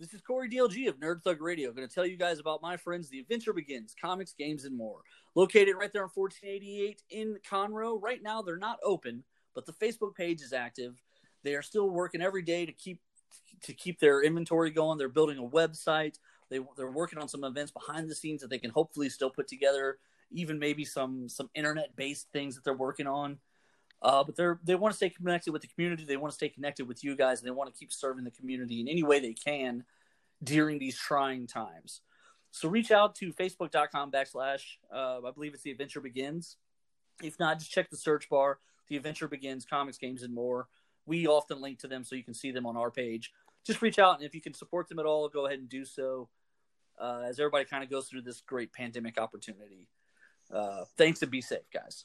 This is Corey DLG of Nerd Thug Radio. going to tell you guys about my friends, The Adventure Begins, comics, games, and more. Located right there on 1488 in Conroe. Right now, they're not open, but the Facebook page is active. They are still working every day to keep to keep their inventory going. They're building a website. They they're working on some events behind the scenes that they can hopefully still put together. Even maybe some some internet based things that they're working on. Uh, but they're they want to stay connected with the community. They want to stay connected with you guys, and they want to keep serving the community in any way they can during these trying times. So reach out to facebook.com backslash uh, I believe it's the adventure begins. If not, just check the search bar. The adventure begins, comics, games, and more. We often link to them so you can see them on our page. Just reach out, and if you can support them at all, go ahead and do so. Uh, as everybody kind of goes through this great pandemic opportunity. Uh, thanks and be safe, guys.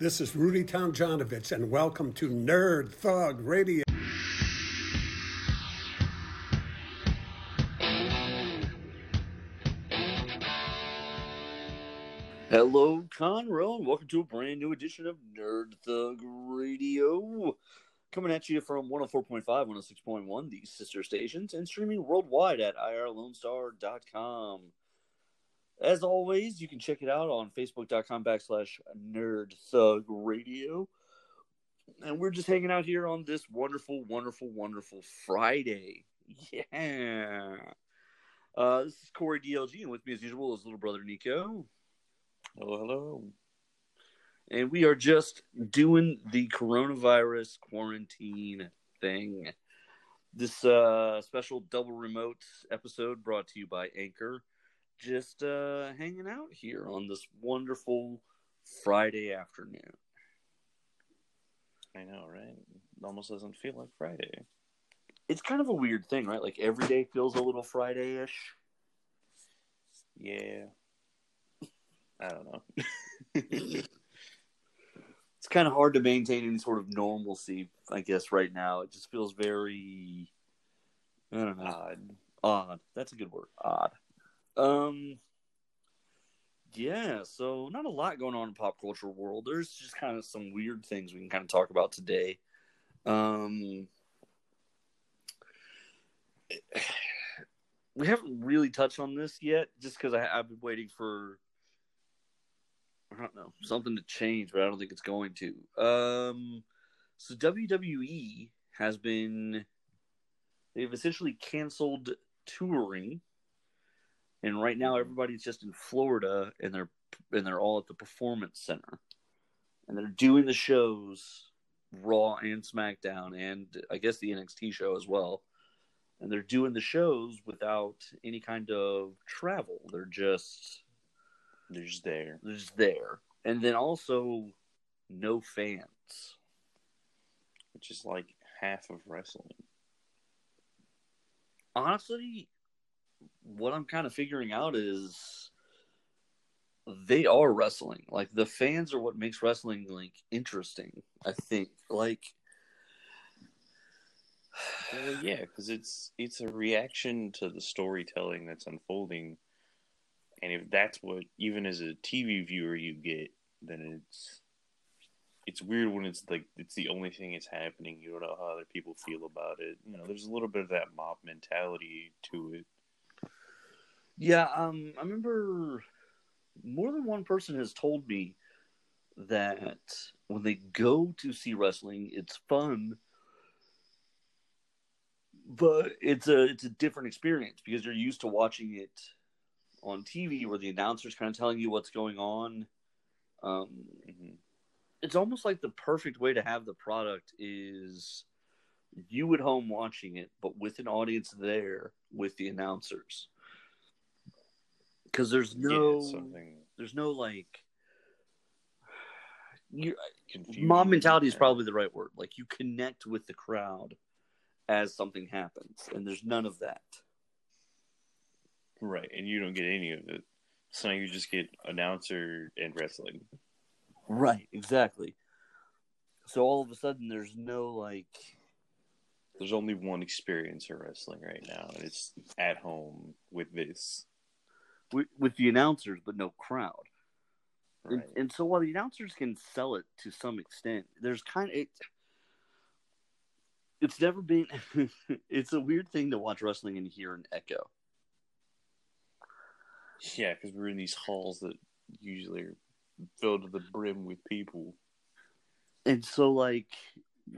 This is Rudy Tomjanovich, and welcome to Nerd Thug Radio. Hello, Conroe, and welcome to a brand new edition of Nerd Thug Radio. Coming at you from 104.5, 106.1, these sister stations, and streaming worldwide at irlonestar.com. As always, you can check it out on facebook.com backslash nerd thug radio. And we're just hanging out here on this wonderful, wonderful, wonderful Friday. Yeah. Uh, this is Corey DLG, and with me as usual is little brother Nico. Hello, hello. And we are just doing the coronavirus quarantine thing. This uh, special double remote episode brought to you by Anchor just uh, hanging out here on this wonderful Friday afternoon. I know, right? It almost doesn't feel like Friday. It's kind of a weird thing, right? Like every day feels a little Friday ish. Yeah. I don't know. it's kind of hard to maintain any sort of normalcy, I guess, right now. It just feels very, I don't know. Odd. Odd. That's a good word. Odd. Um, yeah, so not a lot going on in pop culture world. There's just kind of some weird things we can kind of talk about today. Um, we haven't really touched on this yet, just because I've been waiting for I don't know something to change, but I don't think it's going to. Um, so WWE has been they've essentially canceled touring and right now mm-hmm. everybody's just in Florida and they're and they're all at the performance center. And they're doing the shows Raw and SmackDown and I guess the NXT show as well. And they're doing the shows without any kind of travel. They're just they're just there. they're just there. And then also no fans. Which is like half of wrestling. Honestly what I'm kind of figuring out is they are wrestling. Like the fans are what makes wrestling like interesting. I think like yeah, because it's it's a reaction to the storytelling that's unfolding, and if that's what even as a TV viewer you get, then it's it's weird when it's like it's the only thing that's happening. You don't know how other people feel about it. You know, there's a little bit of that mob mentality to it. Yeah, um, I remember more than one person has told me that when they go to see wrestling, it's fun, but it's a it's a different experience because you're used to watching it on TV where the announcer's kind of telling you what's going on. Um, Mhm. it's almost like the perfect way to have the product is you at home watching it, but with an audience there with the announcers. Because there's no, yeah, something there's no like, you, mob mentality is probably the right word. Like you connect with the crowd as something happens, and there's none of that. right, and you don't get any of it. So now you just get announcer and wrestling. Right, exactly. So all of a sudden, there's no like, There's only one experience of wrestling right now, and it's at home with this. With, with the announcers, but no crowd. Right. And, and so while the announcers can sell it to some extent, there's kind of it, it's never been. it's a weird thing to watch wrestling and hear an echo. Yeah, because we're in these halls that usually are filled to the brim with people. And so, like,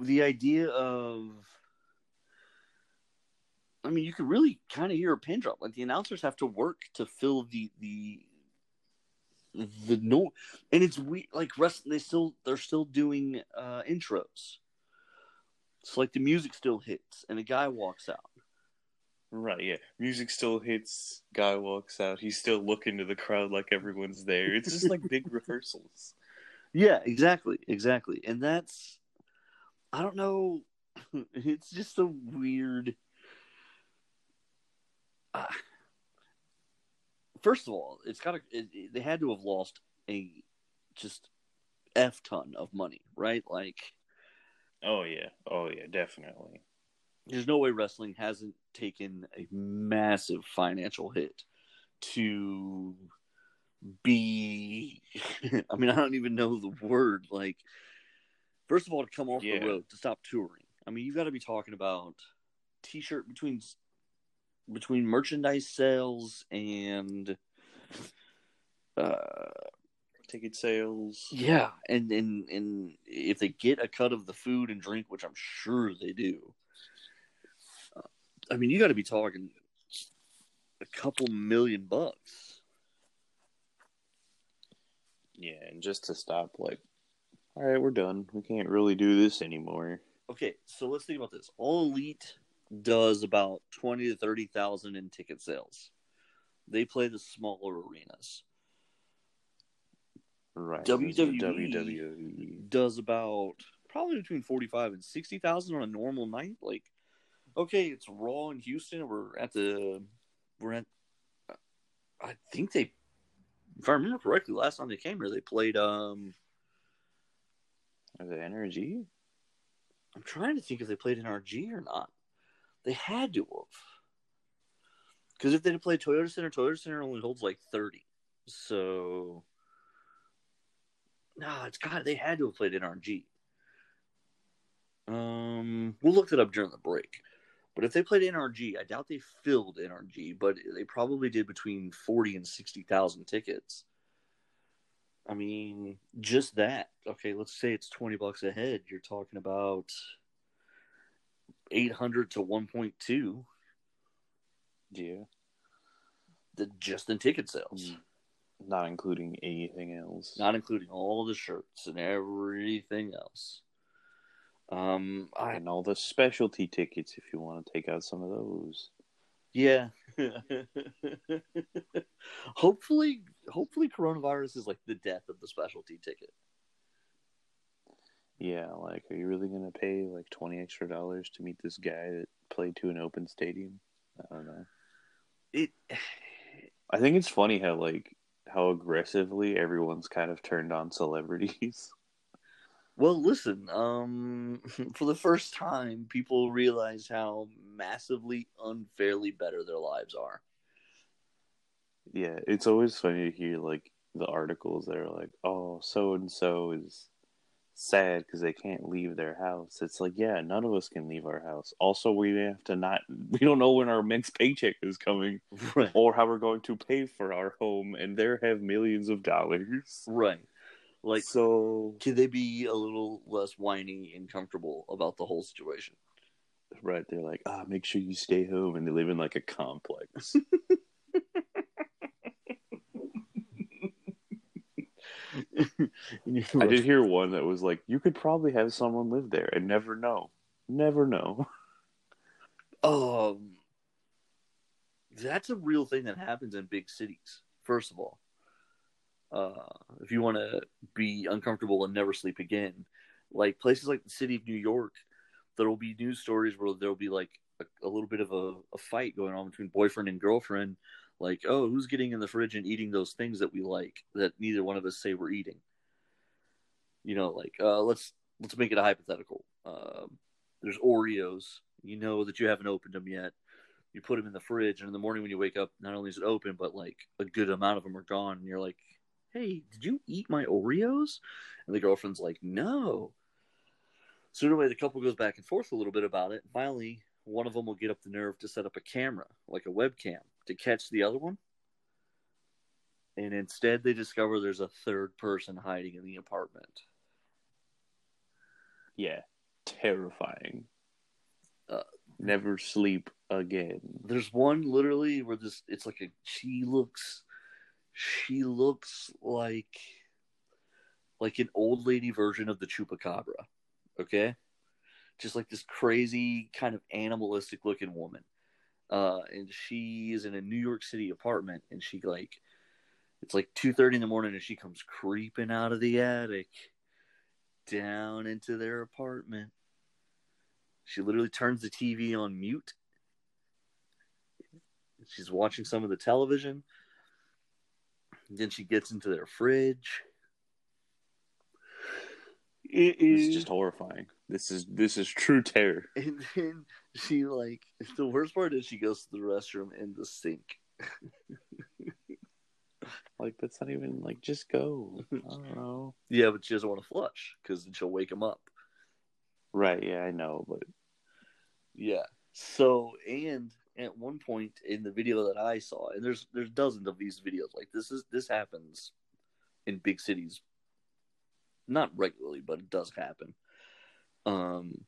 the idea of, I mean, you can really kind of hear a pin drop. Like the announcers have to work to fill the the the no, and it's we like rest. They still they're still doing uh intros. It's like the music still hits, and a guy walks out. Right, yeah. Music still hits, guy walks out, he's still looking to the crowd like everyone's there. It's just like big rehearsals. Yeah, exactly, exactly, and that's I don't know. It's just a weird. Uh, first of all, it's got to. They had to have lost a just f ton of money, right? Like, Oh yeah, oh yeah, definitely. there's no way wrestling hasn't taken a massive financial hit to be. I mean, I don't even know the word. Like, first of all, to come off Yeah. the road to stop touring. I mean, you've got to be talking about t-shirt between between merchandise sales and uh Ticket sales. yeah and and and if they get a cut of the food and drink which i'm sure they do uh, i mean you got to be talking a couple million bucks Yeah, and just to stop, like, all right, we're done. We can't really do this anymore. okay so let's think about this all elite does about 20 to 30,000 in ticket sales they play the smaller arenas Right. WWE. WWE. does about probably between 45 and 60,000 on a normal night like okay it's raw in houston we're at the we're at i think they if i remember correctly last time they came here they played um Is it NRG? i'm trying to think if they played nrg or not they had to have. Because if they'd have played toyota center toyota center only holds like 30 so nah it's got they had to have played nrg um we'll look it up during the break but if they played nrg i doubt they filled nrg but they probably did between 40 and 60000 tickets. I mean just that. Okay let's say it's 20 bucks a head. You're talking about 800 to 1.2 Yeah. the just in ticket sales Not including anything else. not including all the shirts and everything else um i and all the specialty tickets if you want to take out some of those. yeah hopefully hopefully coronavirus is like the death of the specialty ticket Yeah, like, are you really gonna pay like twenty extra dollars to meet this guy that played to an open stadium? I don't know. it I think it's funny how like how aggressively everyone's kind of turned on celebrities. Well, listen, um, for the first time, people realize how massively unfairly better their lives are. yeah, it's always funny to hear like the articles that are like, "Oh, so and so is sad because they can't leave their house." It's like, yeah, none of us can leave our house. Also, we have to not. We don't know when our next paycheck is coming. Right. or how we're going to pay for our home, and there have millions of dollars. Right. Like, so can they be a little less whiny and comfortable about the whole situation? right, they're like, ah, make sure you stay home, and they live in like a complex. I did hear one that was like, you could probably have someone live there and never know, never know. Um, that's a real thing that happens in big cities. First of all, uh, if you want to be uncomfortable and never sleep again, like places like the city of New York, there will be news stories where there will be like a, a little bit of a, a fight going on between boyfriend and girlfriend. Like, oh, who's getting in the fridge and eating those things that we like that neither one of us say we're eating? You know, like uh, let's let's make it a hypothetical. Um, there's Oreos. You know that you haven't opened them yet. You put them in the fridge, and in the morning when you wake up, not only is it open, but like a good amount of them are gone. And you're like, "Hey, did you eat my Oreos?" And the girlfriend's like, "No." So anyway, the couple goes back and forth a little bit about it. Finally, one of them will get up the nerve to set up a camera, like a webcam, to catch the other one. And instead, they discover there's a third person hiding in the apartment. Yeah, terrifying. Uh, never sleep again. There's one literally where this it's like a she looks she looks like like an old lady version of the chupacabra. Okay? Just like this crazy kind of animalistic looking woman. Uh and she is in a New York City apartment and she like it's like two thirty in the morning and she comes creeping out of the attic down into their apartment. She literally turns the TV on mute. She's watching some of the television. Then she gets into their fridge. It is This is is just horrifying. This is this is true terror. and then she like the worst part is she goes to the restroom in the sink. Like that's not even like just go. I don't know. Yeah, but she doesn't want to flush because then she'll wake him up. Right? Yeah, I know, but Yeah. So and at one point in the video that I saw, and there's there's dozens of these videos like this is this happens in big cities, not regularly, but it does happen. Um,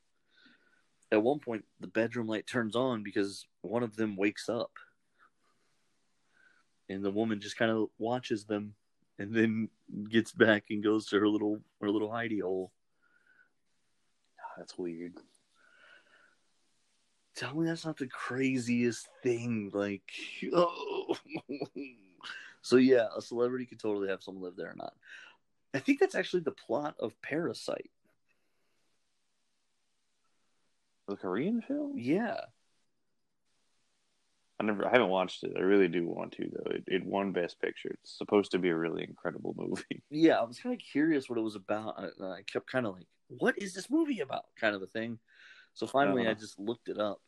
at one point, the bedroom light turns on because one of them wakes up, and the woman just kind of watches them, and then gets back and goes to her little her little hidey hole. Ah, that's weird. Tell me that's not the craziest thing. Like, oh. so yeah, a celebrity could totally have someone live there or not. I think that's actually the plot of Parasite. The Korean film? Yeah, I never, I haven't watched it. I really do want to though. It, it won Best Picture. It's supposed to be a really incredible movie. yeah. I was kind of curious what it was about. I, I kept kind of like, "What is this movie about?" Kind of a thing. So finally, I Uh-huh. just looked it up,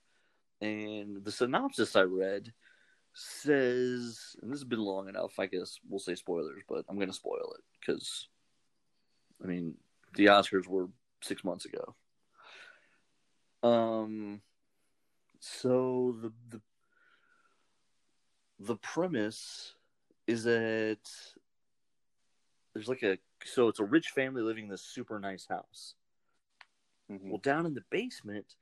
and the synopsis I read says, and this has been long enough. I guess we'll say spoilers, but I'm going to spoil it because, I mean, the Oscars were six months ago. Um, so the the the premise is that there's like a so it's a rich family living in this super nice house. Mhm. Well, down in the basement,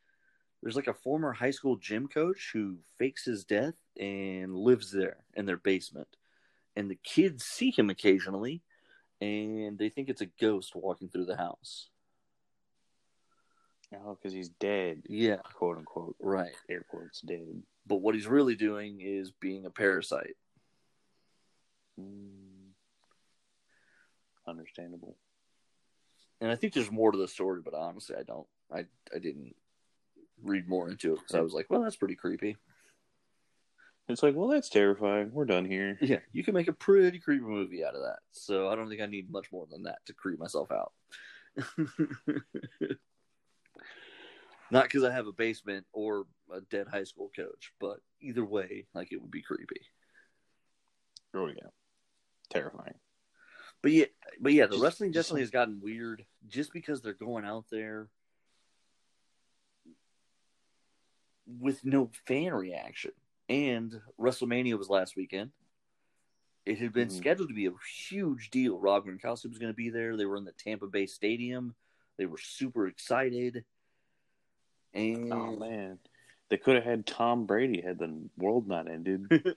there's like a former high school gym coach who fakes his death and lives there in their basement. And the kids see him occasionally and they think it's a ghost walking through the house. Oh, because he's dead, Yeah, quote unquote. right. Air quotes dead. But what he's really doing is being a parasite. Mm. Understandable. And I think there's more to the story, but honestly, I don't. I I didn't read more into it because I was like, well, that's pretty creepy. It's like, well, that's terrifying. We're done here. Yeah, you can make a pretty creepy movie out of that. So I don't think I need much more than that to creep myself out. Not because I have a basement or a dead high school coach, but either way, like it would be creepy. Oh yeah, terrifying. But yeah, but yeah, the Just- wrestling just definitely has gotten weird just because they're going out there with no fan reaction. And WrestleMania was last weekend. It had been Mhm. scheduled to be a huge deal. Rob Gronkowski was going to be there. They were in the Tampa Bay Stadium. They were super excited. Oh, and Oh man, they could have had Tom Brady had the world not ended.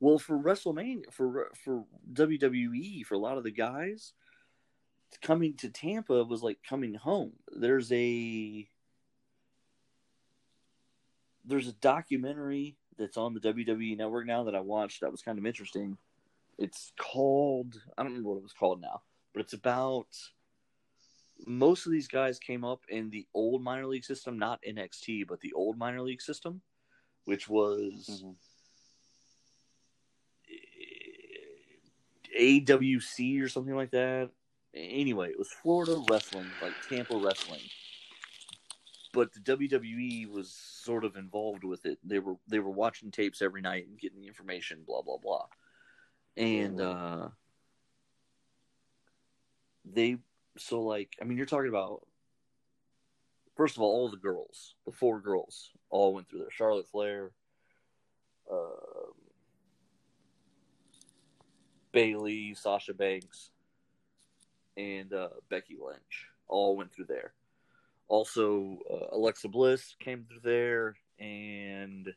well, for WrestleMania, for for WWE, for a lot of the guys, coming to Tampa was like coming home. There's a there's a documentary that's on the WWE network now that I watched that was kind of interesting. It's called I don't remember what it was called now, but it's about most of these guys came up in the old minor league system, not NXT, but the old minor league system, which was Mhm. AWC or something like that. Anyway, it was Florida wrestling, like Tampa wrestling. But the WWE was sort of involved with it. They were they were watching tapes every night and getting the information, blah blah blah. And uh they so like I mean you're talking about first of all all the girls, the four girls all went through there. Charlotte Flair, um, Bayley, Sasha Banks, and uh, Becky Lynch all went through there. Also, uh, Alexa Bliss came through there, and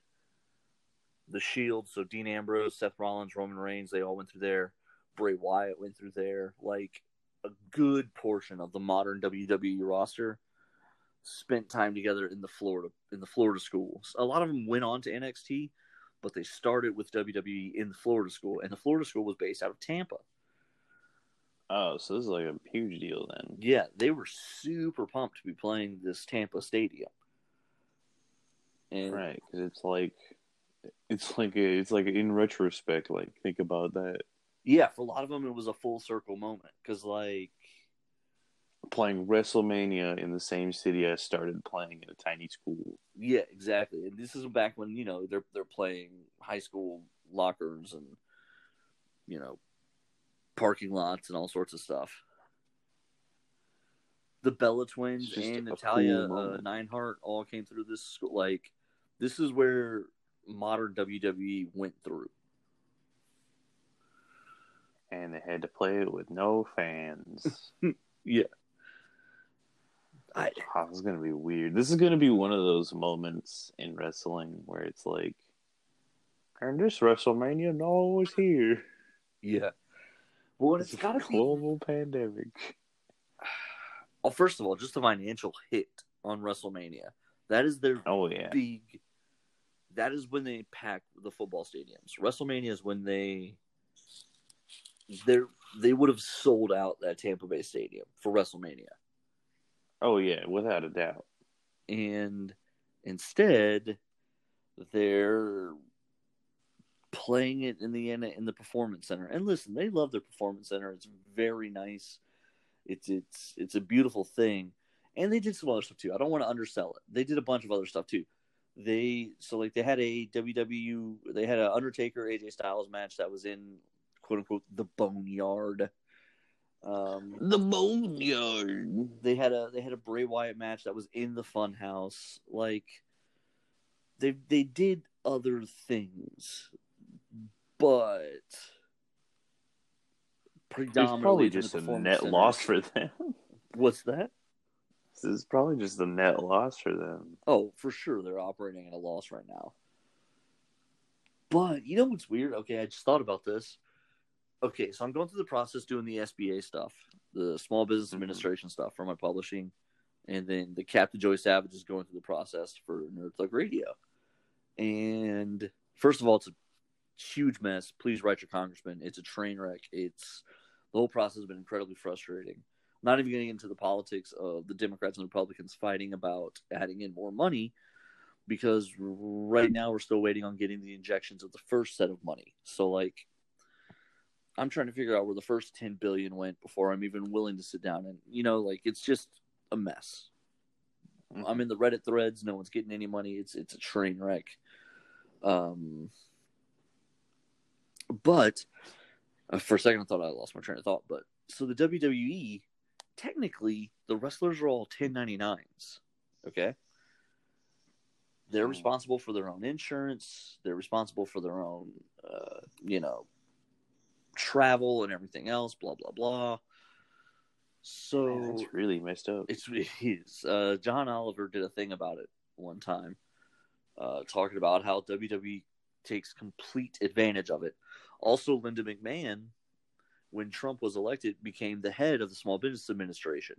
the Shield. So Dean Ambrose, Seth Rollins, Roman Reigns, they all went through there. Bray Wyatt went through there. Like a good portion of the modern WWE roster spent time together in the Florida in the Florida schools. A lot of them went on to NXT, but they started with WWE in the Florida school, and the Florida school was based out of Tampa. Oh, so this is like a huge deal then. Yeah, they were super pumped to be playing this Tampa stadium. And Right, because it's like, it's like a, it's like in retrospect, like think about that. Yeah, for a lot of them, it was a full circle moment because, like, Playing WrestleMania in the same city I started playing in a tiny school. yeah, exactly. And this is back when you know they're they're playing high school lockers and you know parking lots and all sorts of stuff. The Bella twins and Natalya cool uh, moment. All came through this school. Like, this is where modern WWE went through. And they had to play it with no fans. Yeah. I, Oh, this is gonna be weird. This is gonna be one of those moments in wrestling where it's like, and this WrestleMania, no one was here. yeah. Well, it's It's got a to be global pandemic. Well, first of all, just the financial hit on WrestleMania. That is their Oh yeah, big. That is when they pack the football stadiums. WrestleMania is when they they they would have sold out that Tampa Bay stadium for WrestleMania, oh yeah, without a doubt. and instead they're playing it in the in the performance center. And listen, they love their performance center. It's very nice. It's it's it's a beautiful thing. And they did some other stuff too. I don't want to undersell it. They did a bunch of other stuff too. They so like they had a WW they had an Undertaker AJ Styles match that was in quote unquote the Boneyard. Um The Boneyard. they had a they had a Bray Wyatt match that was in the Funhouse. Like they they did other things, but predominantly probably just a net center. loss for them. What's that? This is probably just a net loss for them. Oh, for sure, they're operating at a loss right now. But you know what's weird? Okay, I just thought about this. Okay, so I'm going through the process doing the SBA stuff, the Small Business Mhm. Administration stuff for my publishing, and then the Captain Joy Savage is going through the process for Nerd Thug Radio. And first of all, it's a huge mess. Please write your congressman. It's a train wreck. It's the whole process has been incredibly frustrating. Not even getting into the politics of the Democrats and Republicans fighting about adding in more money because right now we're still waiting on getting the injections of the first set of money. So like I'm trying to figure out where the first 10 billion went before I'm even willing to sit down and you know like it's just a mess. I'm in the Reddit threads. No one's getting any money. It's it's a train wreck. Um, but uh, for a second, I thought I lost my train of thought. But so the WWE, technically, the wrestlers are all 1099s. Okay, they're Hmm. responsible for their own insurance. They're responsible for their own, uh, you know, travel and everything else. Blah blah blah. So Man, that's really messed up. it's it is. Uh, John Oliver did a thing about it one time, uh, talking about how WWE takes complete advantage of it. Also, Linda McMahon, when Trump was elected, became the head of the Small Business Administration.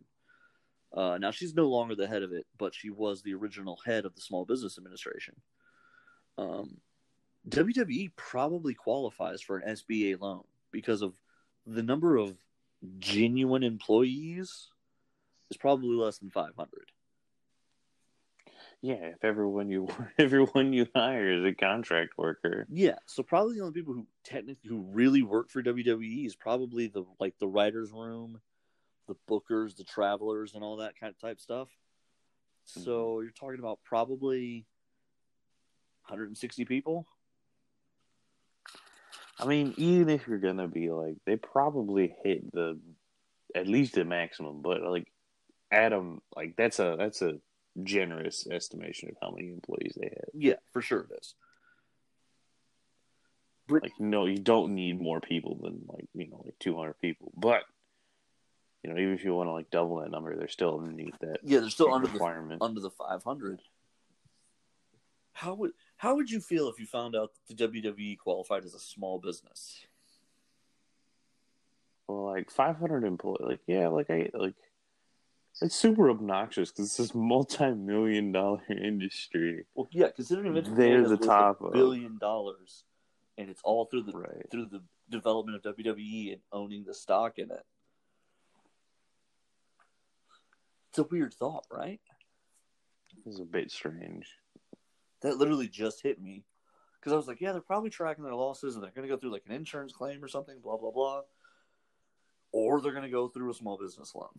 Uh, now she's no longer the head of it, but she was the original head of the Small Business Administration. Um, WWE probably qualifies for an SBA loan because of the number of genuine employees is probably less than 500. Yeah, if everyone you everyone you hire is a contract worker. Yeah, so probably the only people who technically who really work for WWE is probably the like the writers' room, the bookers, the travelers, and all that kind of type stuff. So mm-hmm. you're talking about probably 160 people. I mean, even if you're gonna be like, they probably hit the at least the maximum, but like Adam, like that's a that's a generous estimation of how many employees they have. Yeah, for sure it is. Like, no, you don't need more people than like you know like 200 people, but you know, even if you want to like double that number, they're still underneath that Yeah, they're still under the requirement. under the 500. How would how would you feel if you found out that the WWE qualified as a small business? well, like 500 employees, like yeah, like I like it's super obnoxious because it's this multi-million dollar industry. Well, yeah, considering Vince They're the top a of- billion dollars, and it's all through the Right. through the development of WWE and owning the stock in it. It's a weird thought, right? It's a bit strange. That literally just hit me because I was like, yeah, they're probably tracking their losses and they're going to go through like an insurance claim or something, blah blah blah, or they're going to go through a small business loan.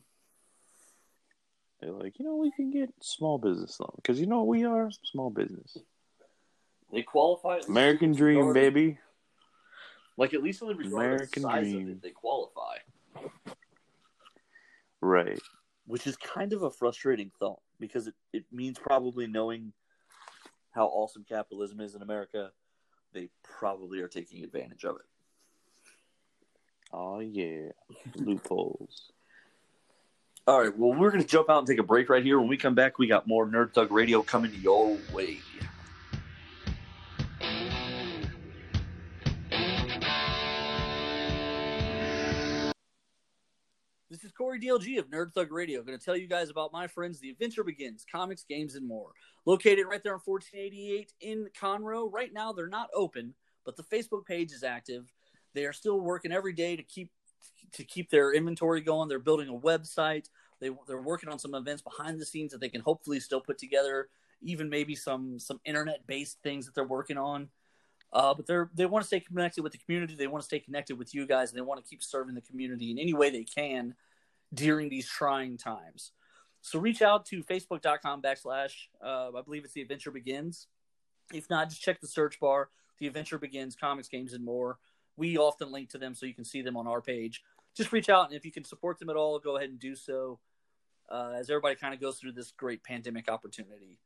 They're like, you know, we can get small business loan because you know what we are small business, They qualify. American dream, regard- baby. Like at least in the American size of dream. it, they qualify. Right. which is kind of a frustrating thought because it, it means probably knowing how awesome capitalism is in America, they probably are taking advantage of it. Oh yeah, loopholes. All right, well, we're going to jump out and take a break right here. When we come back, we got more Nerd Thug Radio coming your way. This is Corey DLG of Nerd Thug Radio. going to tell you guys about my friends, The Adventure Begins, comics, games, and more. Located right there on 1488 in Conroe. Right now, they're not open, but the Facebook page is active. They are still working every day to keep to keep their inventory going. They're building a website. They they're working on some events behind the scenes that they can hopefully still put together. Even maybe some some internet based things that they're working on. Uh, but they're they want to stay connected with the community. They want to stay connected with you guys, and they want to keep serving the community in any way they can during these trying times. So reach out to facebook.com backslash uh, I believe it's the adventure begins. If not, just check the search bar. The adventure begins, comics, games, and more. We often link to them so you can see them on our page. Just reach out, and if you can support them at all, go ahead and do so. Uh, as everybody kind of goes through this great pandemic opportunity.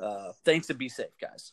Uh, thanks and be safe, guys.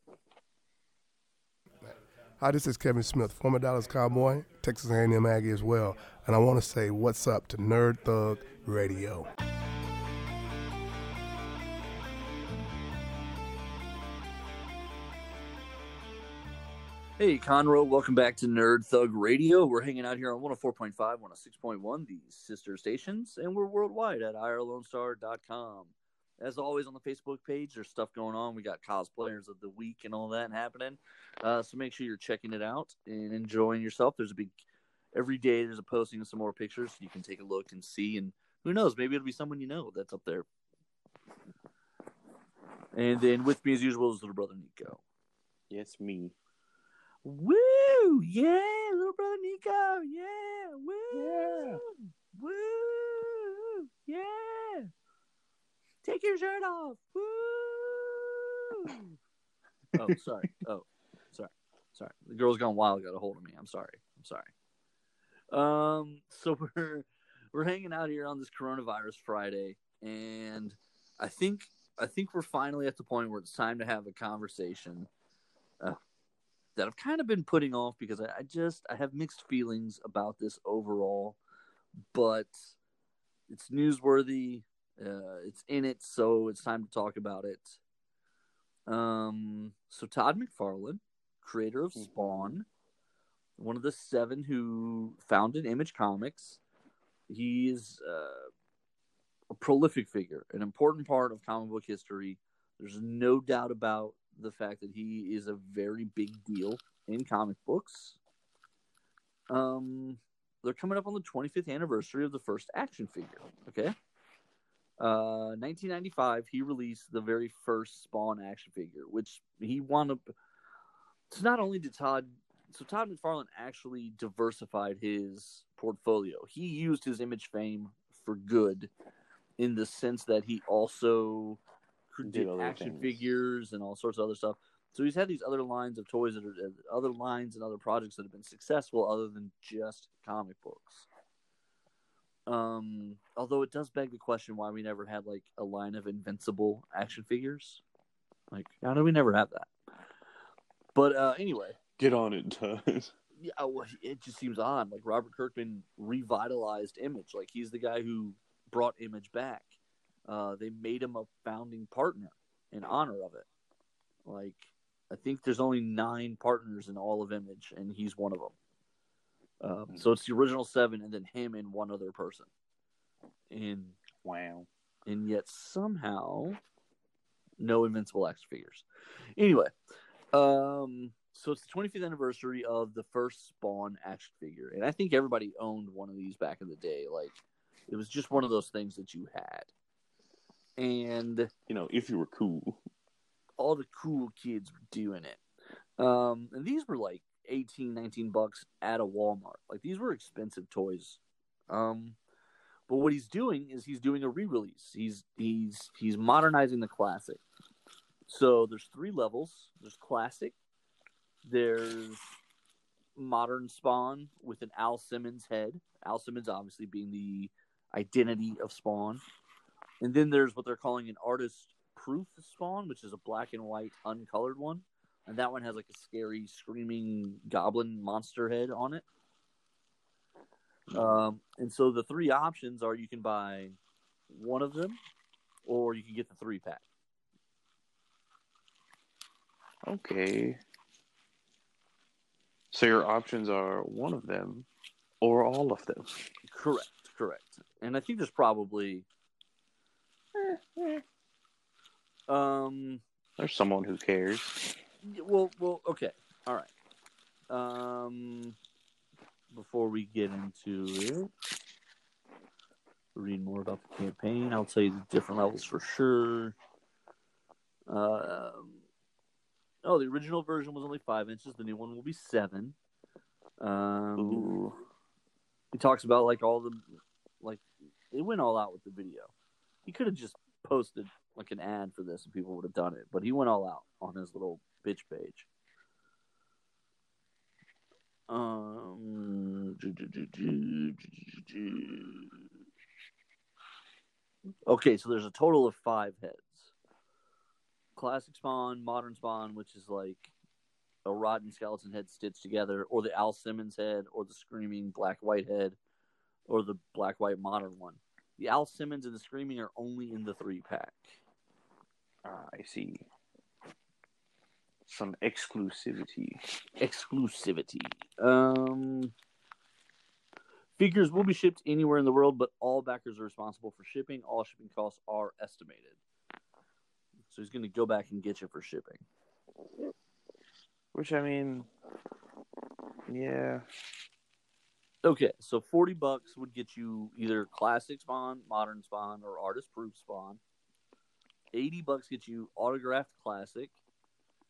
Hi, this is Kevin Smith, former Dallas Cowboy, Texas A&M Aggie as well, and I want to say what's up to Nerd Thug Radio. Hey, Conroe, welcome back to Nerd Thug Radio. We're hanging out here on 104.5, 106.1, these sister stations, and we're worldwide at irlonestar.com. As always, on the Facebook page, there's stuff going on. We got cosplayers of the week and all that happening. Uh, so make sure you're checking it out and enjoying yourself. There's a big, every day there's a posting of some more pictures. You can take a look and see, and who knows, maybe it'll be someone you know that's up there. And then with me, as usual, is little brother Nico. Yes, me. Woo! Yeah, little brother Nico. Yeah, woo! Yeah. Woo! Yeah! Take your shirt off. Woo! oh, sorry. Oh, sorry. Sorry. The girl's gone wild. Got a hold of me. I'm sorry. I'm sorry. Um. So we're we're hanging out here on this coronavirus Friday, and I think I think we're finally at the point where it's time to have a conversation. Uh, that I've kind of been putting off because I, I just I have mixed feelings about this overall, but it's newsworthy. Uh, it's in it, so it's time to talk about it. Um, so Todd McFarlane, creator of Spawn, one of the seven who founded Image Comics, he's uh, a prolific figure, an important part of comic book history. There's no doubt about the fact that he is a very big deal in comic books. Um, they're coming up on the 25th anniversary of the first action figure. Okay. Uh, 1995, he released the very first Spawn action figure, which he wound up. So not only did Todd, so Todd McFarlane actually diversified his portfolio. He used his image fame for good, in the sense that he also Did action things. figures and all sorts of other stuff. So he's had these other lines of toys that are uh, other lines and other projects that have been successful other than just comic books. Um, although it does beg the question why we never had like a line of invincible action figures. Like, how do we never have that? But uh, anyway, Get on it, Todd. yeah, well, it just seems odd. Like Robert Kirkman revitalized Image. Like he's the guy who brought Image back. Uh, they made him a founding partner in honor of it. Like I think there's only nine partners in all of Image, and he's one of them. Um, so it's the original seven, and then him and one other person. And wow. and yet somehow no invincible action figures. Anyway, um, so it's the 25th anniversary of the first Spawn action figure, and I think everybody owned one of these back in the day. Like, it was just one of those things that you had, and You know, if you were cool. all the cool kids were doing it. Um, and these were like 18, 19 bucks at a Walmart. Like these were expensive toys. Um, but what he's doing is he's doing a re-release. He's he's he's modernizing the classic. So there's three levels. There's classic. There's modern Spawn with an Al Simmons head. Al Simmons obviously being the identity of Spawn. And then there's what they're calling an artist proof Spawn, which is a black and white uncolored one. And that one has like a scary screaming goblin monster head on it. Um, and so the three options are you can buy one of them or you can get the three pack. Okay. So your options are one of them or all of them. Correct, correct. And I think there's probably um There's someone who cares. Well, well, okay, all right. Um, before we get into it, read more about the campaign. I'll tell you the different levels for sure. Um, oh, the original version was only five inches. The new one will be seven. Um, Ooh. he talks about like all the like they went all out with the video. He could have just posted like an ad for this and people would have done it, but he went all out on his little bitch page. Um, okay, so there's a total of five heads. Classic Spawn, Modern Spawn, which is like a rotten skeleton head stitched together, or the Al Simmons head, or the screaming black white head, or the black white modern one. The Al Simmons and the screaming are only in the three pack. Ah, I see. Some exclusivity. exclusivity. Um, figures will be shipped anywhere in the world, but all backers are responsible for shipping. All shipping costs are estimated. So he's going to go back and get you for shipping. Which I mean, yeah, Okay, so forty bucks would get you either classic spawn, modern spawn, or artist proof spawn. Eighty bucks gets you autographed classic.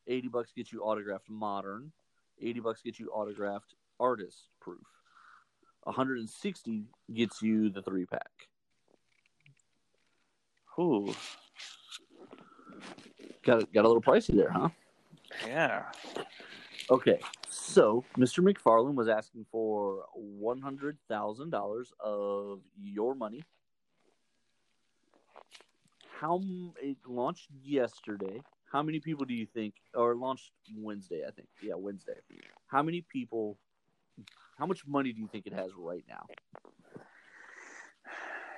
Eighty bucks gets you autographed modern. Eighty bucks gets you autographed artist proof. One hundred and sixty gets you the three pack. Ooh, Got got a little pricey there, huh? yeah. Okay, so Mr. McFarlane was asking for one hundred thousand dollars of your money. How it launched yesterday? How many people do you think, or launched Wednesday? I think, yeah, Wednesday. How many people? How much money do you think it has right now?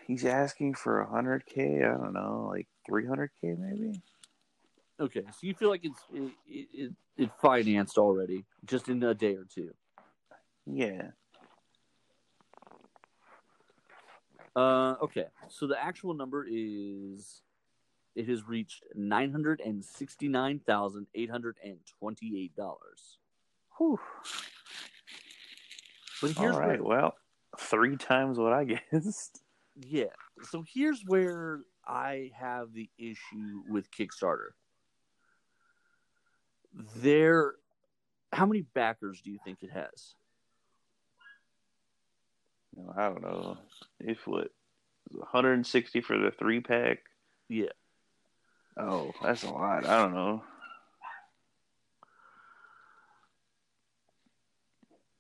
He's asking for a hundred k. I don't know, like three hundred k, maybe. Okay, so you feel like it's it, it, it, it financed already, just in a day or two. Yeah. Uh, okay, so the actual number is it has reached nine hundred and sixty nine thousand eight hundred and twenty eight dollars. Whew. But here's All right. where, Well, three times what I guessed. yeah. So here's where I have the issue with Kickstarter. There, how many backers do you think it has? I don't know. If what? 160 for the three pack. Yeah, Oh, that's a lot. I don't know.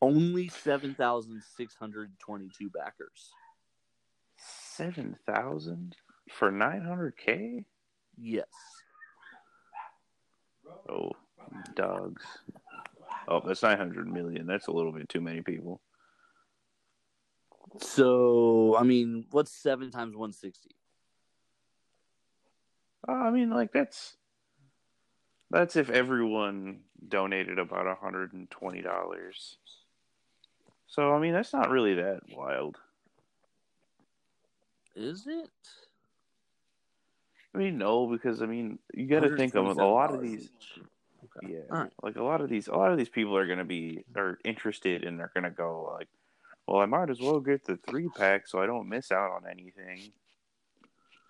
only seven thousand six hundred twenty two backers. Seven thousand for 900k. Yes. Oh, dogs. Oh, that's 900 million. That's a little bit too many people. So I mean, what's seven times one sixty? Oh, Uh, I mean, like that's that's if everyone donated about a 120 dollars. So I mean, that's not really that wild. Is it? I mean, no, because I mean, you got to think of a lot of these. Okay. Yeah, All right. like a lot of these, a lot of these people are going to be are interested and they're going to go like, well, I might as well get the three pack so I don't miss out on anything,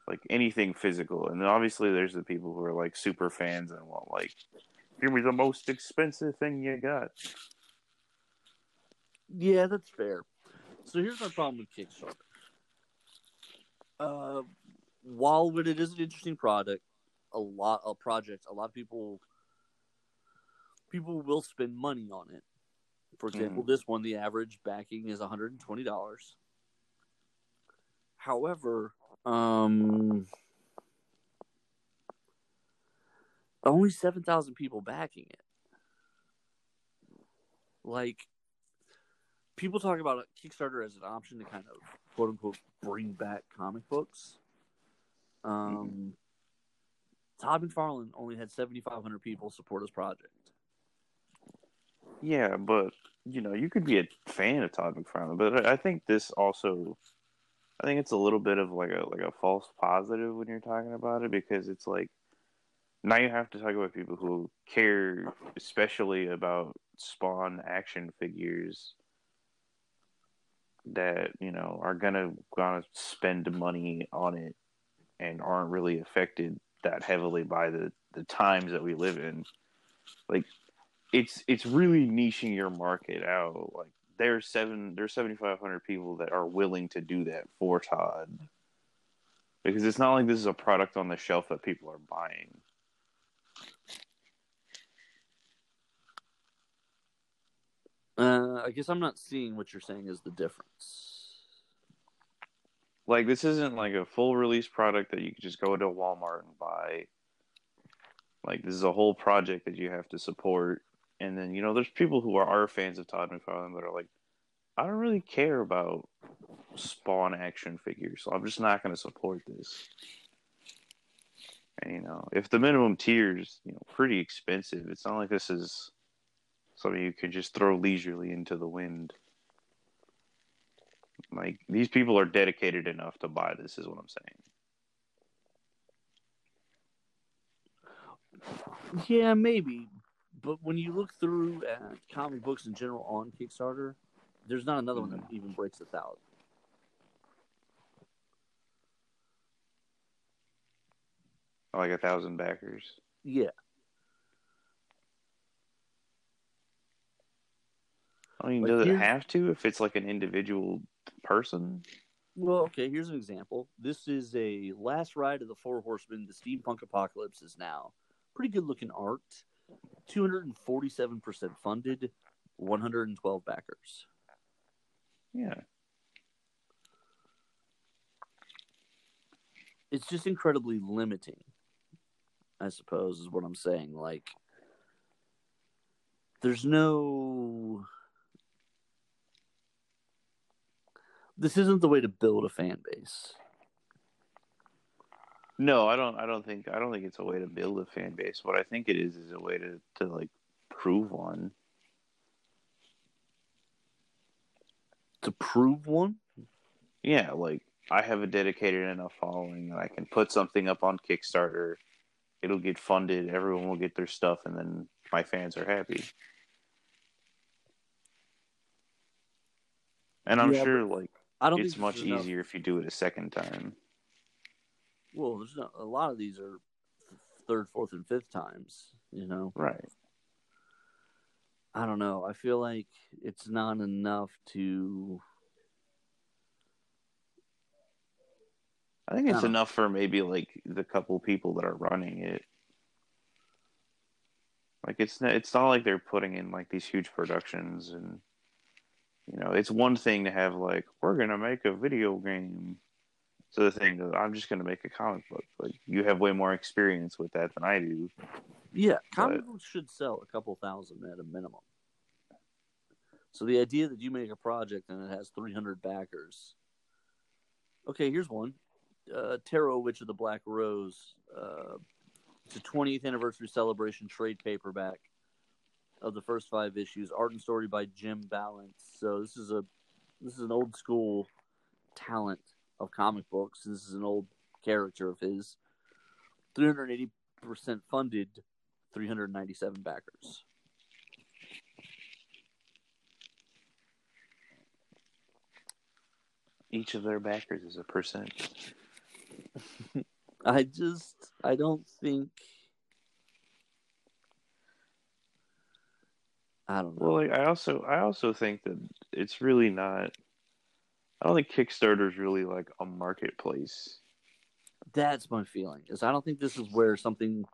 like anything physical. And then obviously, there's the people who are like super fans and want like, give me the most expensive thing you got. Yeah, that's fair. So here's my problem with Kickstarter. Uh, while it is an interesting product, a lot a project, a lot of people people will spend money on it. For example, this one, the average backing is one hundred and twenty dollars. However, um, only seven thousand people backing it. Like, people talk about Kickstarter as an option to kind of quote unquote bring back comic books. Um, Todd McFarlane only had seventy five hundred people support his project. Yeah, but you know, you could be a fan of Todd McFarlane, but I think this also, I think it's a little bit of like a like a false positive when you're talking about it because it's like now you have to talk about people who care especially about Spawn action figures that you know are gonna gonna spend money on it and aren't really affected that heavily by the the times that we live in. Like it's it's really niching your market out like there's seven there's 7500 people that are willing to do that for todd. Because it's not like this is a product on the shelf that people are buying. Uh, I guess I'm not seeing what you're saying is the difference. like this isn't like a full release product that you could just go to walmart and buy. Like this is a whole project that you have to support and then you know there's people who are, are fans of todd mcfarlane that are like i don't really care about spawn action figures so i'm just not going to support this And you know, if the minimum tier is you know pretty expensive, it's not like this is something you can just throw leisurely into the wind. Like these people are dedicated enough to buy this, is what I'm saying. Yeah, maybe. But when you look through at comic books in general on Kickstarter, there's not another one that mm. even breaks a thousand. Like a thousand backers. Yeah. I mean, Like, does it have to if it's like an individual person? Well, okay, here's an example. This is a last ride of the Four Horsemen. The steampunk apocalypse is now. Pretty good looking art. 247% funded, 112 backers. Yeah. It's just incredibly limiting, I suppose, is what I'm saying. Like, there's no. This isn't the way to build a fan base. No, I don't. I don't think. I don't think it's a way to build a fan base. What I think it is is a way to to like prove one. To prove one? Yeah, like I have a dedicated enough following that I can put something up on Kickstarter. It'll get funded. Everyone will get their stuff, and then my fans are happy. And I'm Yeah, sure, like, I don't it's much enough- easier if you do it a second time. Well, there's not, a lot of these are third, fourth, and fifth times. You know, Right. I don't know. I feel like it's not enough to. I think it's Uh-huh. enough for maybe like the couple people that are running it. Like it's not, it's not like they're putting in like these huge productions and you know it's one thing to have like we're gonna make a video game. So the thing is, I'm just gonna make a comic book. Like you have way more experience with that than I do. Yeah, comic But- books should sell a couple thousand at a minimum. So the idea that you make a project and it has 300 backers. Okay, here's one. Uh, Tarot Witch of the Black Rose. Uh, it's a 20th anniversary celebration trade paperback of the first five issues. Art and story by Jim Balent. So this is a this is an old school talent of comic books. This is an old character of his. 380 percent funded, 397 backers. Each of their backers is a percent. I just I don't think I don't know. Well, like, I also I also think that it's really not. I don't think Kickstarter is really like a marketplace. That's my feeling. Is I don't think this is where something.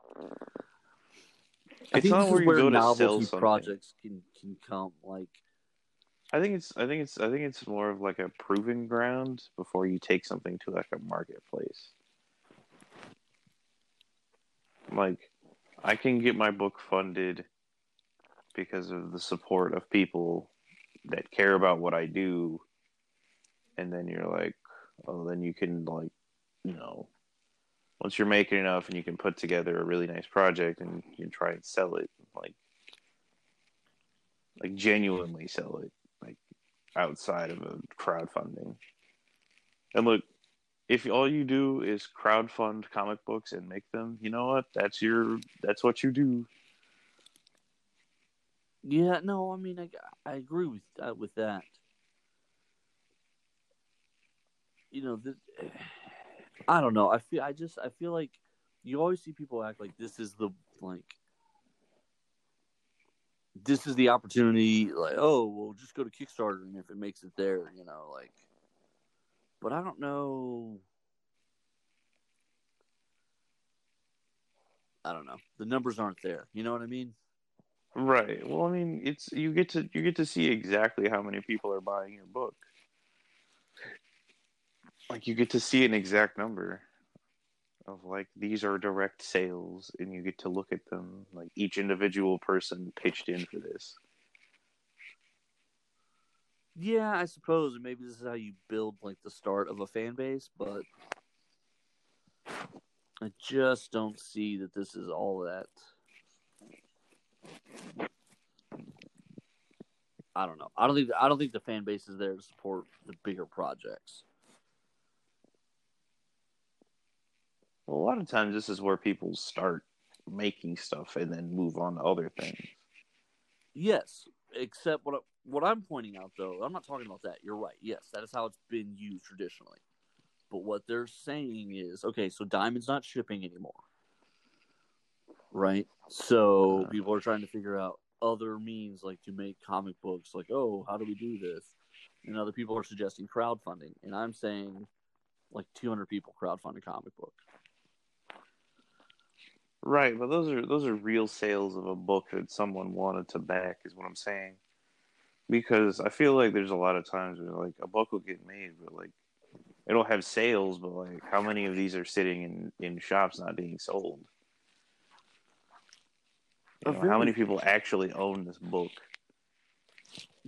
I It's think not this where is where go to sell novelty projects can can come. Like I think it's I think it's I think it's more of like a proving ground before you take something to like a marketplace. Like I can get my book funded because of the support of people that care about what I do and then you're like oh then you can like you know once you're making enough and you can put together a really nice project and you can try and sell it like like genuinely sell it like outside of a crowdfunding. And look, if all you do is crowdfund comic books and make them, you know what? That's your that's what you do. yeah, no, I mean I I agree with uh, with that. You know, this, I don't know. I feel I just I feel like you always see people act like this is the like this is the opportunity like oh well just go to kickstarter and if it makes it there you know like but i don't know i don't know the numbers aren't there you know what i mean Right. Well, I mean, it's you get to you get to see exactly how many people are buying your book. Like you get to see an exact number of like these are direct sales and you get to look at them like each individual person pitched in for this. yeah i suppose maybe this is how you build like the start of a fan base but I just don't see that this is all that. I don't know. I don't think I don't think the fan base is there to support the bigger projects. A lot of times this is where people start making stuff and then move on to other things. Yes, except what what I'm pointing out though, I'm not talking about that. You're right. Yes, that is how it's been used traditionally. But what they're saying is, okay, so Diamond's not shipping anymore. Right? So Uh. people are trying to figure out other means like to make comic books like, oh, how do we do this? And other people are suggesting crowdfunding. And I'm saying like 200 people crowdfund a comic book. Right, but those are those are real sales of a book that someone wanted to back is what I'm saying. Because I feel like there's a lot of times where like a book will get made, but like it'll have sales, but like how many of these are sitting in in shops not being sold? You know, how many people actually own this book?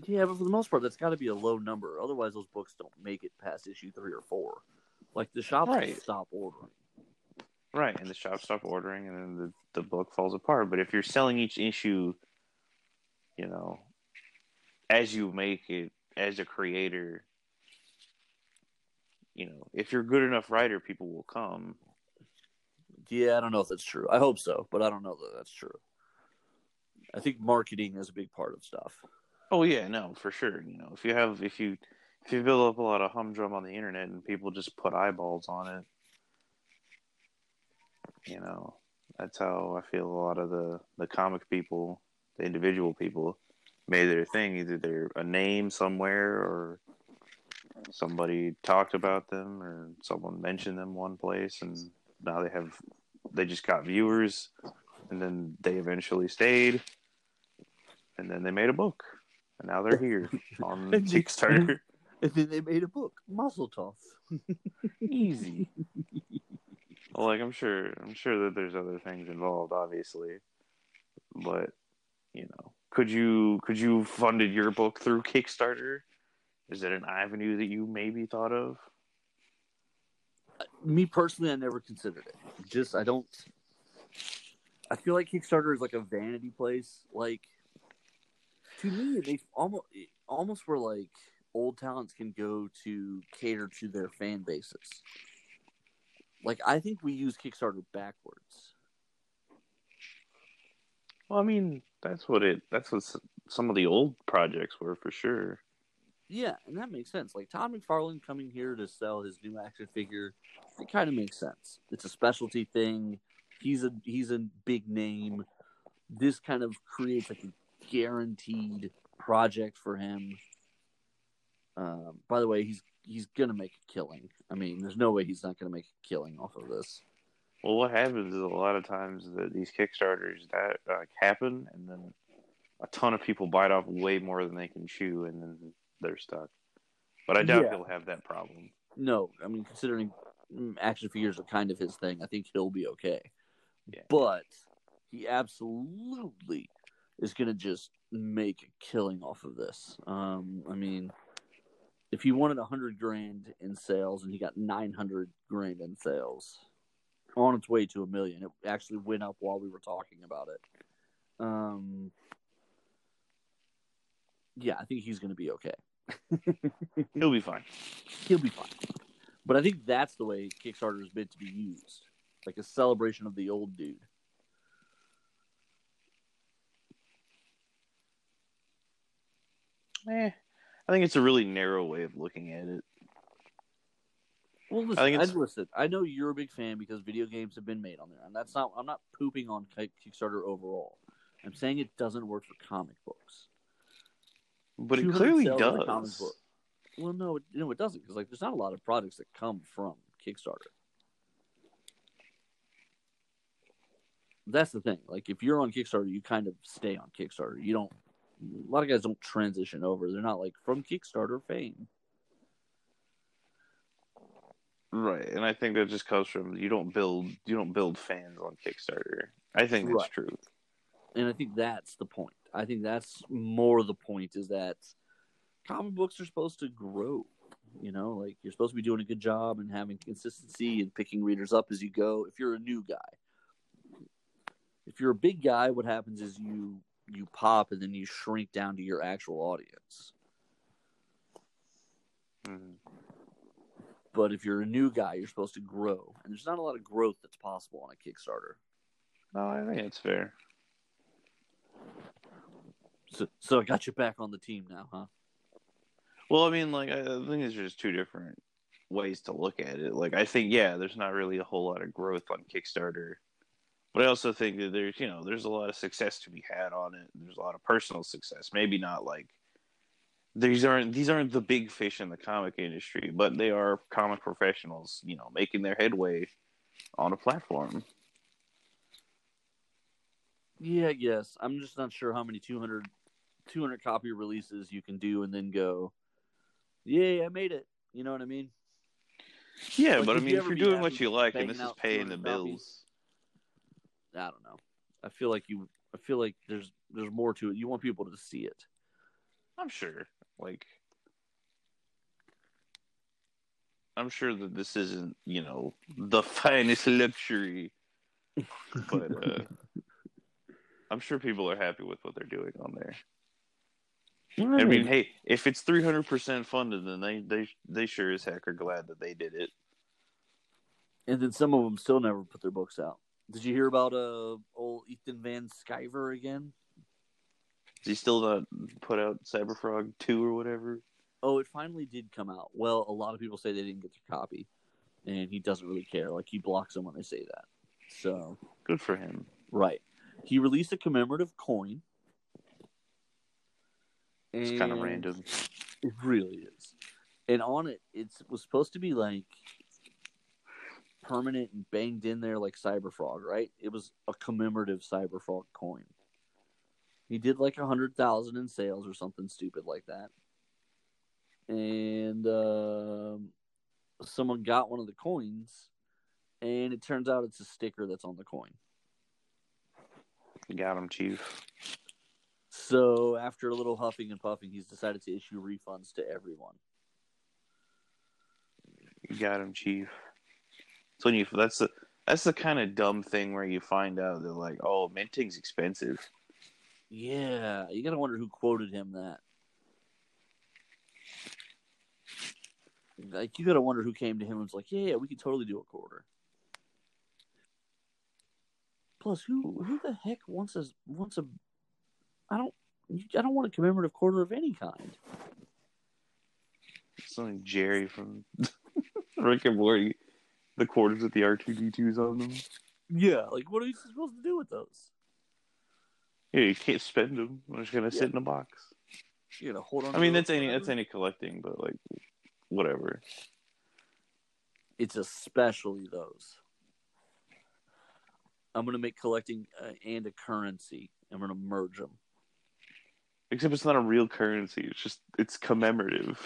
Yeah, but for the most part, that's got to be a low number. Otherwise, those books don't make it past issue three or four. Like the shops Right. stop ordering. Right, and the shop stop ordering, and then the, the book falls apart. But if you're selling each issue, you know, as you make it as a creator, you know, if you're a good enough writer, people will come. Yeah, I don't know if that's true. I hope so, but I don't know that that's true. I think marketing is a big part of stuff. Oh yeah, no, for sure. You know, if you have if you if you build up a lot of humdrum on the internet and people just put eyeballs on it, you know, that's how I feel a lot of the the comic people, the individual people, made their thing. Either they're a name somewhere or somebody talked about them or someone mentioned them one place and now they have they just got viewers and then they eventually stayed and then they made a book and now they're here on Kickstarter. And then they made a book, Muzzle Toss. Easy. well, like I'm sure, I'm sure that there's other things involved, obviously, but you know, could you could you funded your book through Kickstarter? Is it an avenue that you maybe thought of? Uh, me personally, I never considered it. Just I don't. I feel like Kickstarter is like a vanity place. Like to me, they almost almost where like old talents can go to cater to their fan bases. Like I think we use Kickstarter backwards. Well, I mean, that's what it. That's what some of the old projects were for sure. Yeah, and that makes sense. Like Todd McFarlane coming here to sell his new action figure, it kind of makes sense. It's a specialty thing. He's a he's a big name. This kind of creates like a guaranteed project for him. Um, by the way, he's he's gonna make a killing. I mean, there's no way he's not gonna make a killing off of this. Well, what happens is a lot of times that these Kickstarters that uh, happen, and then a ton of people bite off way more than they can chew, and then they're stuck. But I doubt Yeah. he'll have that problem. No, I mean considering mm, action figures are kind of his thing, I think he'll be okay. Yeah. But he absolutely is going to just make a killing off of this. Um, I mean, if he wanted a hundred grand in sales and he got nine hundred grand in sales, on its way to a million. It actually went up while we were talking about it. Um, yeah, I think he's going to be okay. He'll be fine. He'll be fine. But I think that's the way Kickstarter is meant to be used, like a celebration of the old dude. Eh, I think it's a really narrow way of looking at it. Well, listen, I I think it's- listen. I know you're a big fan because video games have been made on there, and that's not. I'm not pooping on Kickstarter overall. I'm saying it doesn't work for comic books. But it clearly does. Well, no, it, no, it doesn't because like there's not a lot of products that come from Kickstarter. That's the thing. Like if you're on Kickstarter, you kind of stay on Kickstarter. You don't. A lot of guys don't transition over. They're not like from Kickstarter fame. Right, and I think that just comes from you don't build you don't build fans on Kickstarter. I think that's Right. true. and I think that's the point. I think that's more the point is that comic books are supposed to grow. You know, like you're supposed to be doing a good job and having consistency and picking readers up as you go. If you're a new guy, if you're a big guy, what happens is you you pop and then you shrink down to your actual audience. Mhm. But if you're a new guy, you're supposed to grow, and there's not a lot of growth that's possible on a Kickstarter. No, I think it's fair. So, so I got you back on the team now, huh? Well, I mean, like I I think there's just two different ways to look at it. Like I think, yeah, there's not really a whole lot of growth on Kickstarter, but I also think that there's, you know, there's a lot of success to be had on it. There's a lot of personal success. Maybe not like these aren't these aren't the big fish in the comic industry, but they are comic professionals, you know, making their headway on a platform. Yeah, yes. I'm just not sure how many 200, 200 copy releases you can do and then go, "Yay, I made it." You know what I mean? Yeah, Like, but I would you mean, if you're doing what you like and this is paying the 200 copies? bills, I don't know. I feel like you. I feel like there's there's more to it. You want people to see it. I'm sure. Like, I'm sure that this isn't, you know, the finest luxury, but uh, I'm sure people are happy with what they're doing on there. I mean, hey, if it's 300% funded, then they they they sure as heck are glad that they did it. and then some of them still never put their books out. Did you hear about uh old Ethan Van Sciver again? Does he still not put out Cyberfrog 2 or whatever? Oh, it finally did come out. Well, a lot of people say they didn't get their copy, and he doesn't really care. Like he blocks them when they say that. So Good for him. right, he released a commemorative coin. It's kind of random. It really is. And on it, it was supposed to be like permanent and banged in there like Cyberfrog, right? It was a commemorative Cyberfrog coin. He did like a hundred thousand in sales or something stupid like that. And um, someone got one of the coins, and it turns out it's a sticker that's on the coin. Got him, Chief. So after a little huffing and puffing, he's decided to issue refunds to everyone. Got him, Chief. So when you that's the that's the kind of dumb thing where you find out that like, oh, minting's expensive. Yeah, you gotta wonder who quoted him that. Like you gotta wonder who came to him and was like, "Yeah, yeah, we could totally do a quarter." Plus, who who the heck wants a wants a? I don't I don't want a commemorative quarter of any kind. Something Jerry from Rick and Morty, the quarters with the R two D twos on them. Yeah, like what are you supposed to do with those? Yeah, you can't spend them. They're just gonna Yeah. sit in a box. You gotta hold on. I mean, that's any that's any collecting, but like, whatever. It's especially those. I'm gonna make collecting uh, and a currency. I'm gonna merge them. Except it's not a real currency. It's just it's commemorative.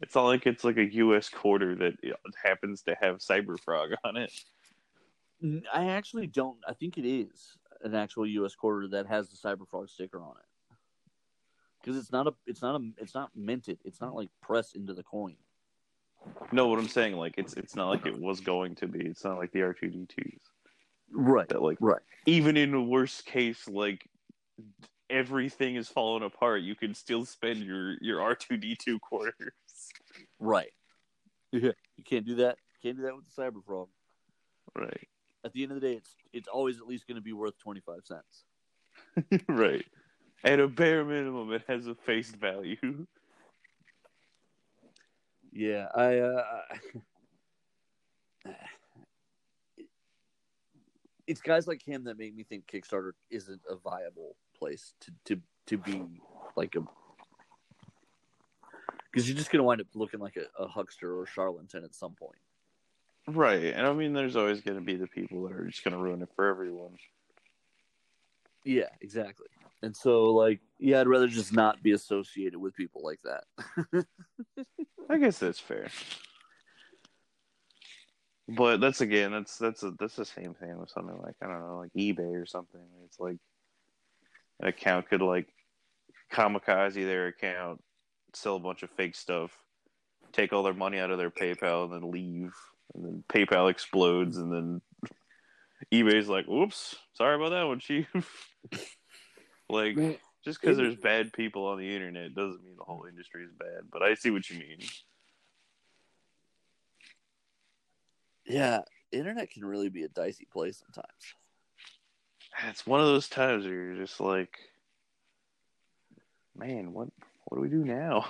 It's not like it's like a U.S. quarter that happens to have Cyberfrog on it. I actually don't. I think it is an actual U.S. quarter that has the Cyberfrog sticker on it. Because it's not a, it's not a, it's not minted. It's not like pressed into the coin. No, what I'm saying, like it's it's not like it was going to be. It's not like the R2D2s Right. that like Right. even in the worst case, like everything is falling apart, you can still spend your your R2D2 quarters. Right. Yeah. You can't do that. Can't do that with the Cyberfrog. Right, At the end of the day, it's it's always at least going to be worth twenty five cents. right. At a bare minimum, it has a face value. Yeah. I. uh It's guys like him that make me think Kickstarter isn't a viable place to to to be like a because you're just gonna wind up looking like a, a huckster or charlatan at some point. Right, and I mean, there's always going to be the people that are just going to ruin it for everyone. Yeah, exactly. And so, like, yeah, I'd rather just not be associated with people like that. I guess that's fair. But that's again, that's that's a, that's the same thing with something like I don't know, like eBay or something. It's like an account could like kamikaze their account, sell a bunch of fake stuff, take all their money out of their PayPal, and then leave. And then PayPal explodes, and then eBay's like, "Oops, sorry about that one, chief." like, Man, just because there's bad people on the internet doesn't mean the whole industry is bad. But I see what you mean. yeah, internet can really be a dicey place sometimes. It's one of those times where you're just like, man, what what do we do now?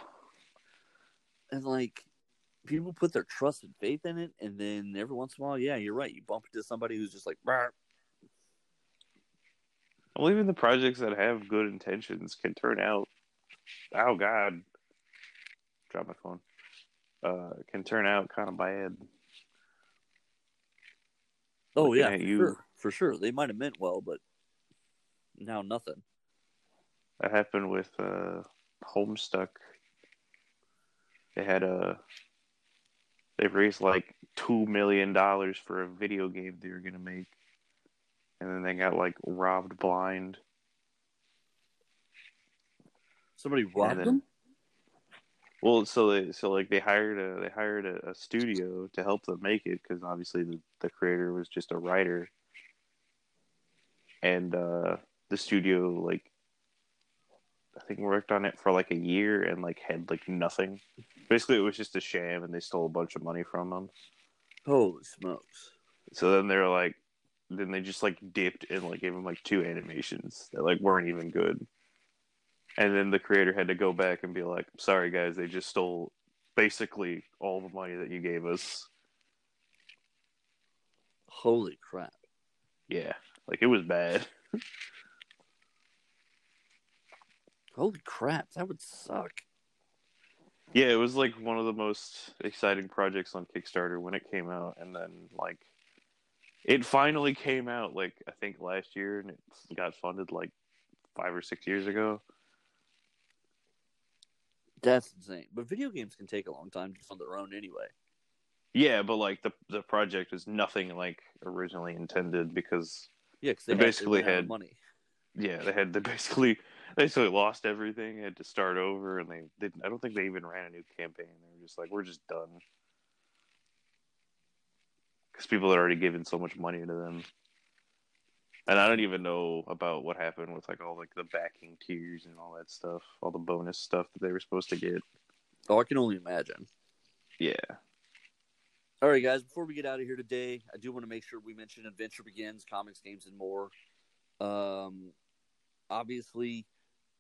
And like people put their trust and faith in it, and then every once in a while, yeah, you're right. You bump into somebody who's just like, "Brr." Well, even the projects that have good intentions can turn out. Oh God, drop my phone. Uh, can turn out kind of bad. oh Looking yeah, you. sure, for sure. They might have meant well, but now nothing. That happened with uh, Homestuck. They had a. They raised like two million dollars for a video game they were gonna make, and then they got like robbed blind. Somebody robbed then- them. Well, so they so like they hired a they hired a, a studio to help them make it because obviously the, the creator was just a writer, and uh, the studio like I think worked on it for like a year and like had like nothing. Basically, it was just a sham, and they stole a bunch of money from them. Holy smokes! So then they were like, then they just like dipped and like gave them like two animations that like weren't even good. And then the creator had to go back and be like, "Sorry guys, they just stole basically all the money that you gave us." Holy crap! Yeah, like it was bad. Holy crap! That would suck. Yeah, it was like one of the most exciting projects on Kickstarter when it came out, and then like it finally came out like I think last year, and it got funded like five or six years ago. That's insane. But video games can take a long time just on their own anyway. Yeah, but like the the project was nothing like originally intended because Yeah, because they, They had- basically had- money. yeah, they had they basically they basically lost everything, had to start over, and they didn't. I don't think they even ran a new campaign. They were just like, we're just done because people had already given so much money to them. And I don't even know about what happened with like all like the backing tiers and all that stuff, all the bonus stuff that they were supposed to get. Oh, I can only imagine. Yeah, All right, guys. Before we get out of here today, I do want to make sure we mention Adventure Begins, comics, games, and more. Um, obviously,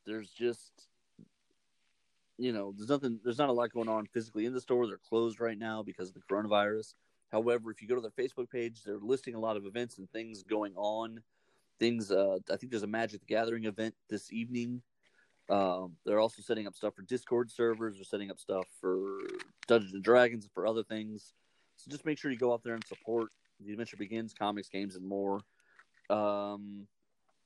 there's just you know, there's nothing, there's not a lot going on physically in the store. They're closed right now because of the coronavirus. However, if you go to their Facebook page, they're listing a lot of events and things going on. Things, uh, I think there's a Magic the Gathering event this evening. Um, they're also setting up stuff for Discord servers. They're setting up stuff for Dungeons and Dragons for other things. So just make sure you go out there and support the adventure begins, comics, games, and more. Um,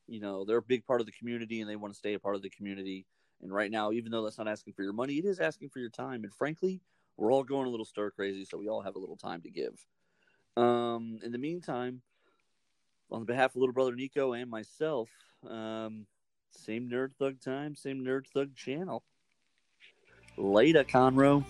you know, they're a big part of the community and they want to stay a part of the community. And right now, even though that's not asking for your money, it is asking for your time. And frankly, we're all going a little stir crazy, so we all have a little time to give. Um, in the meantime, on behalf of little brother Nico and myself, um, same nerd thug time, same nerd thug channel. Later, Conroe.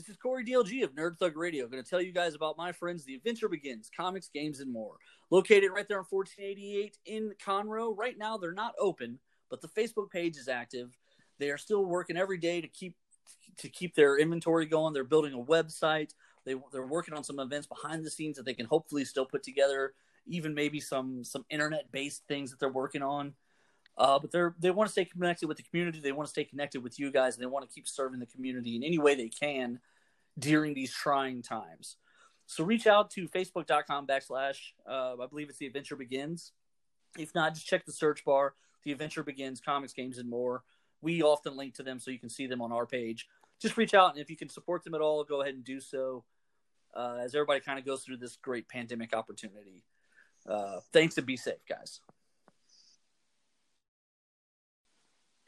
This is Corey DLG of Nerd Thug Radio. going to tell you guys about my friends, The Adventure Begins, comics, games, and more. Located right there on 1488 in Conroe. Right now, they're not open, but the Facebook page is active. They are still working every day to keep to keep their inventory going. They're building a website. They they're working on some events behind the scenes that they can hopefully still put together. Even maybe some some internet based things that they're working on. Uh, but they're they want to stay connected with the community. They want to stay connected with you guys, and they want to keep serving the community in any way they can during these trying times. So reach out to facebook.com backslash uh, I believe it's the adventure begins. If not, just check the search bar. The adventure begins, comics, games, and more. We often link to them so you can see them on our page. Just reach out, and if you can support them at all, go ahead and do so. Uh, as everybody kind of goes through this great pandemic opportunity. Uh, thanks and be safe, guys.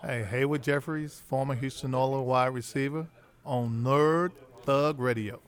Hey, Haywood Jeffires, former Houston Oilers wide receiver on Nerd Thug Radio.